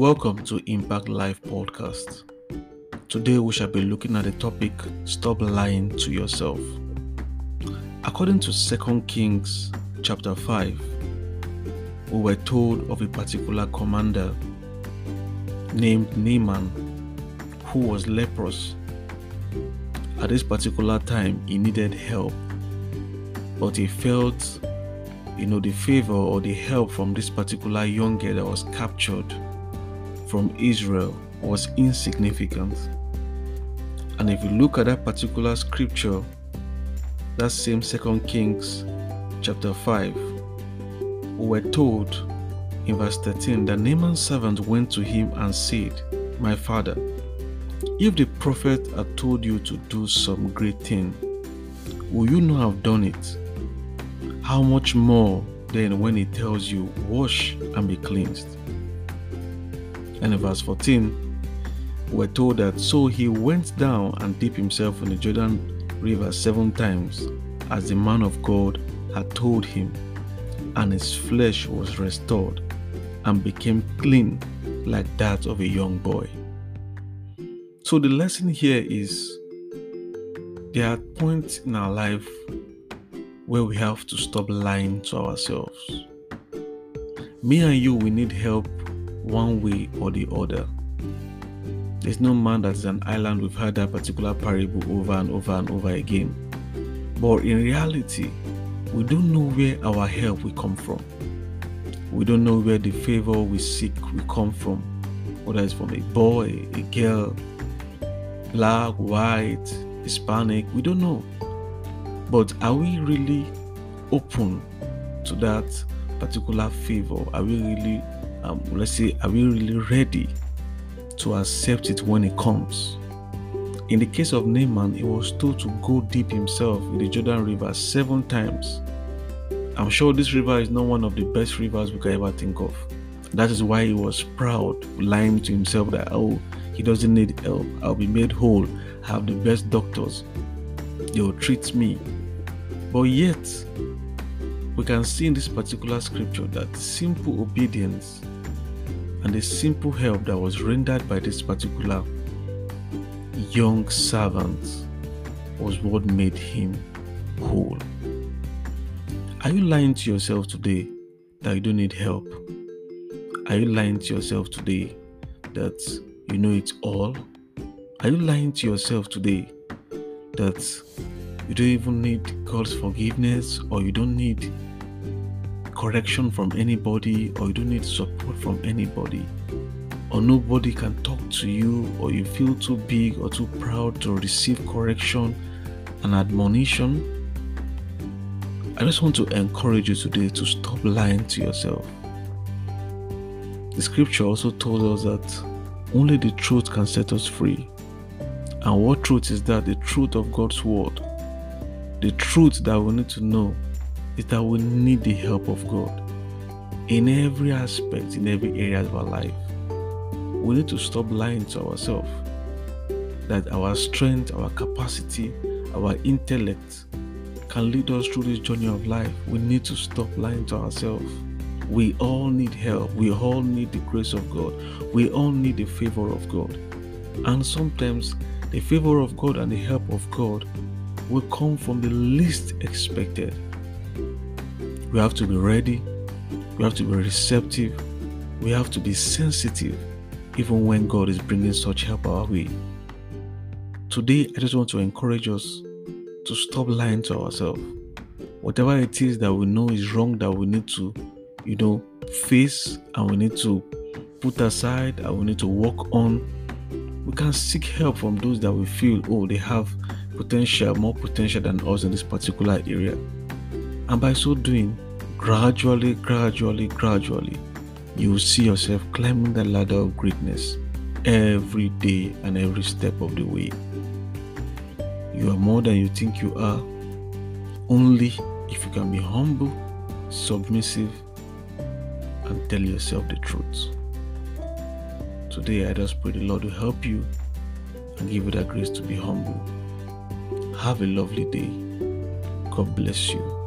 Welcome to Impact Life Podcast. Today we shall be looking at the topic Stop Lying to Yourself. According to 2 Kings chapter 5, we were told of a particular commander named Naaman who was leprous. At this particular time, he needed help, but he felt you know the favor or the help from this particular young girl that was captured from Israel was insignificant. And if you look at that particular scripture, that same second Kings chapter 5, we were told in verse 13 that Naaman's servant went to him and said, My father, if the prophet had told you to do some great thing, will you not have done it? How much more then when he tells you, Wash and be cleansed? And in verse 14, we're told that so he went down and dipped himself in the Jordan River seven times, as the man of God had told him, and his flesh was restored and became clean like that of a young boy. So the lesson here is there are points in our life where we have to stop lying to ourselves. Me and you, we need help one way or the other. There's no man that is an island. We've heard that particular parable over and over and over again. But in reality, we don't know where our help will come from. We don't know where the favor we seek will come from, whether it's from a boy, a girl, black, white, Hispanic, we don't know. But are we really open to that particular favor? Are we really, um, let's say, are we really ready to accept it when it comes? In the case of Naaman, he was told to go deep himself in the Jordan River seven times I'm sure this river is not one of the best rivers we can ever think of. That is why he was proud, lying to himself that, oh, he doesn't need help. I'll be made whole. I have the best doctors. They will treat me. But yet, we can see in this particular scripture that simple obedience and the simple help that was rendered by this particular young servant was what made him whole. Are you lying to yourself today that you don't need help? Are you lying to yourself today that you know it all? Are you lying to yourself today that you don't even need God's forgiveness or you don't need correction from anybody or you don't need support from anybody? Or nobody can talk to you, or you feel too big or too proud to receive correction and admonition I just want to encourage you today to stop lying to yourself. The scripture also told us that only the truth can set us free. And what truth is that? The truth of God's word. The truth that we need to know is that we need the help of God in every aspect, in every area of our life. We need to stop lying to ourselves that our strength, our capacity, our intellect, can lead us through this journey of life, we need to stop lying to ourselves. We all need help. We all need the grace of God. We all need the favor of God. And sometimes the favor of God and the help of God will come from the least expected. We have to be ready. We have to be receptive. We have to be sensitive even when God is bringing such help our way. Today, I just want to encourage us to stop lying to ourselves. Whatever it is that we know is wrong that we need to, you know, face and we need to put aside and we need to work on, we can seek help from those that we feel, oh, they have potential, more potential than us in this particular area. And by so doing, gradually, gradually, gradually, you will see yourself climbing the ladder of greatness every day and every step of the way. You are more than you think you are. Only if you can be humble, submissive, and tell yourself the truth. Today, I just pray the Lord will help you and give you that grace to be humble. Have a lovely day. God bless you.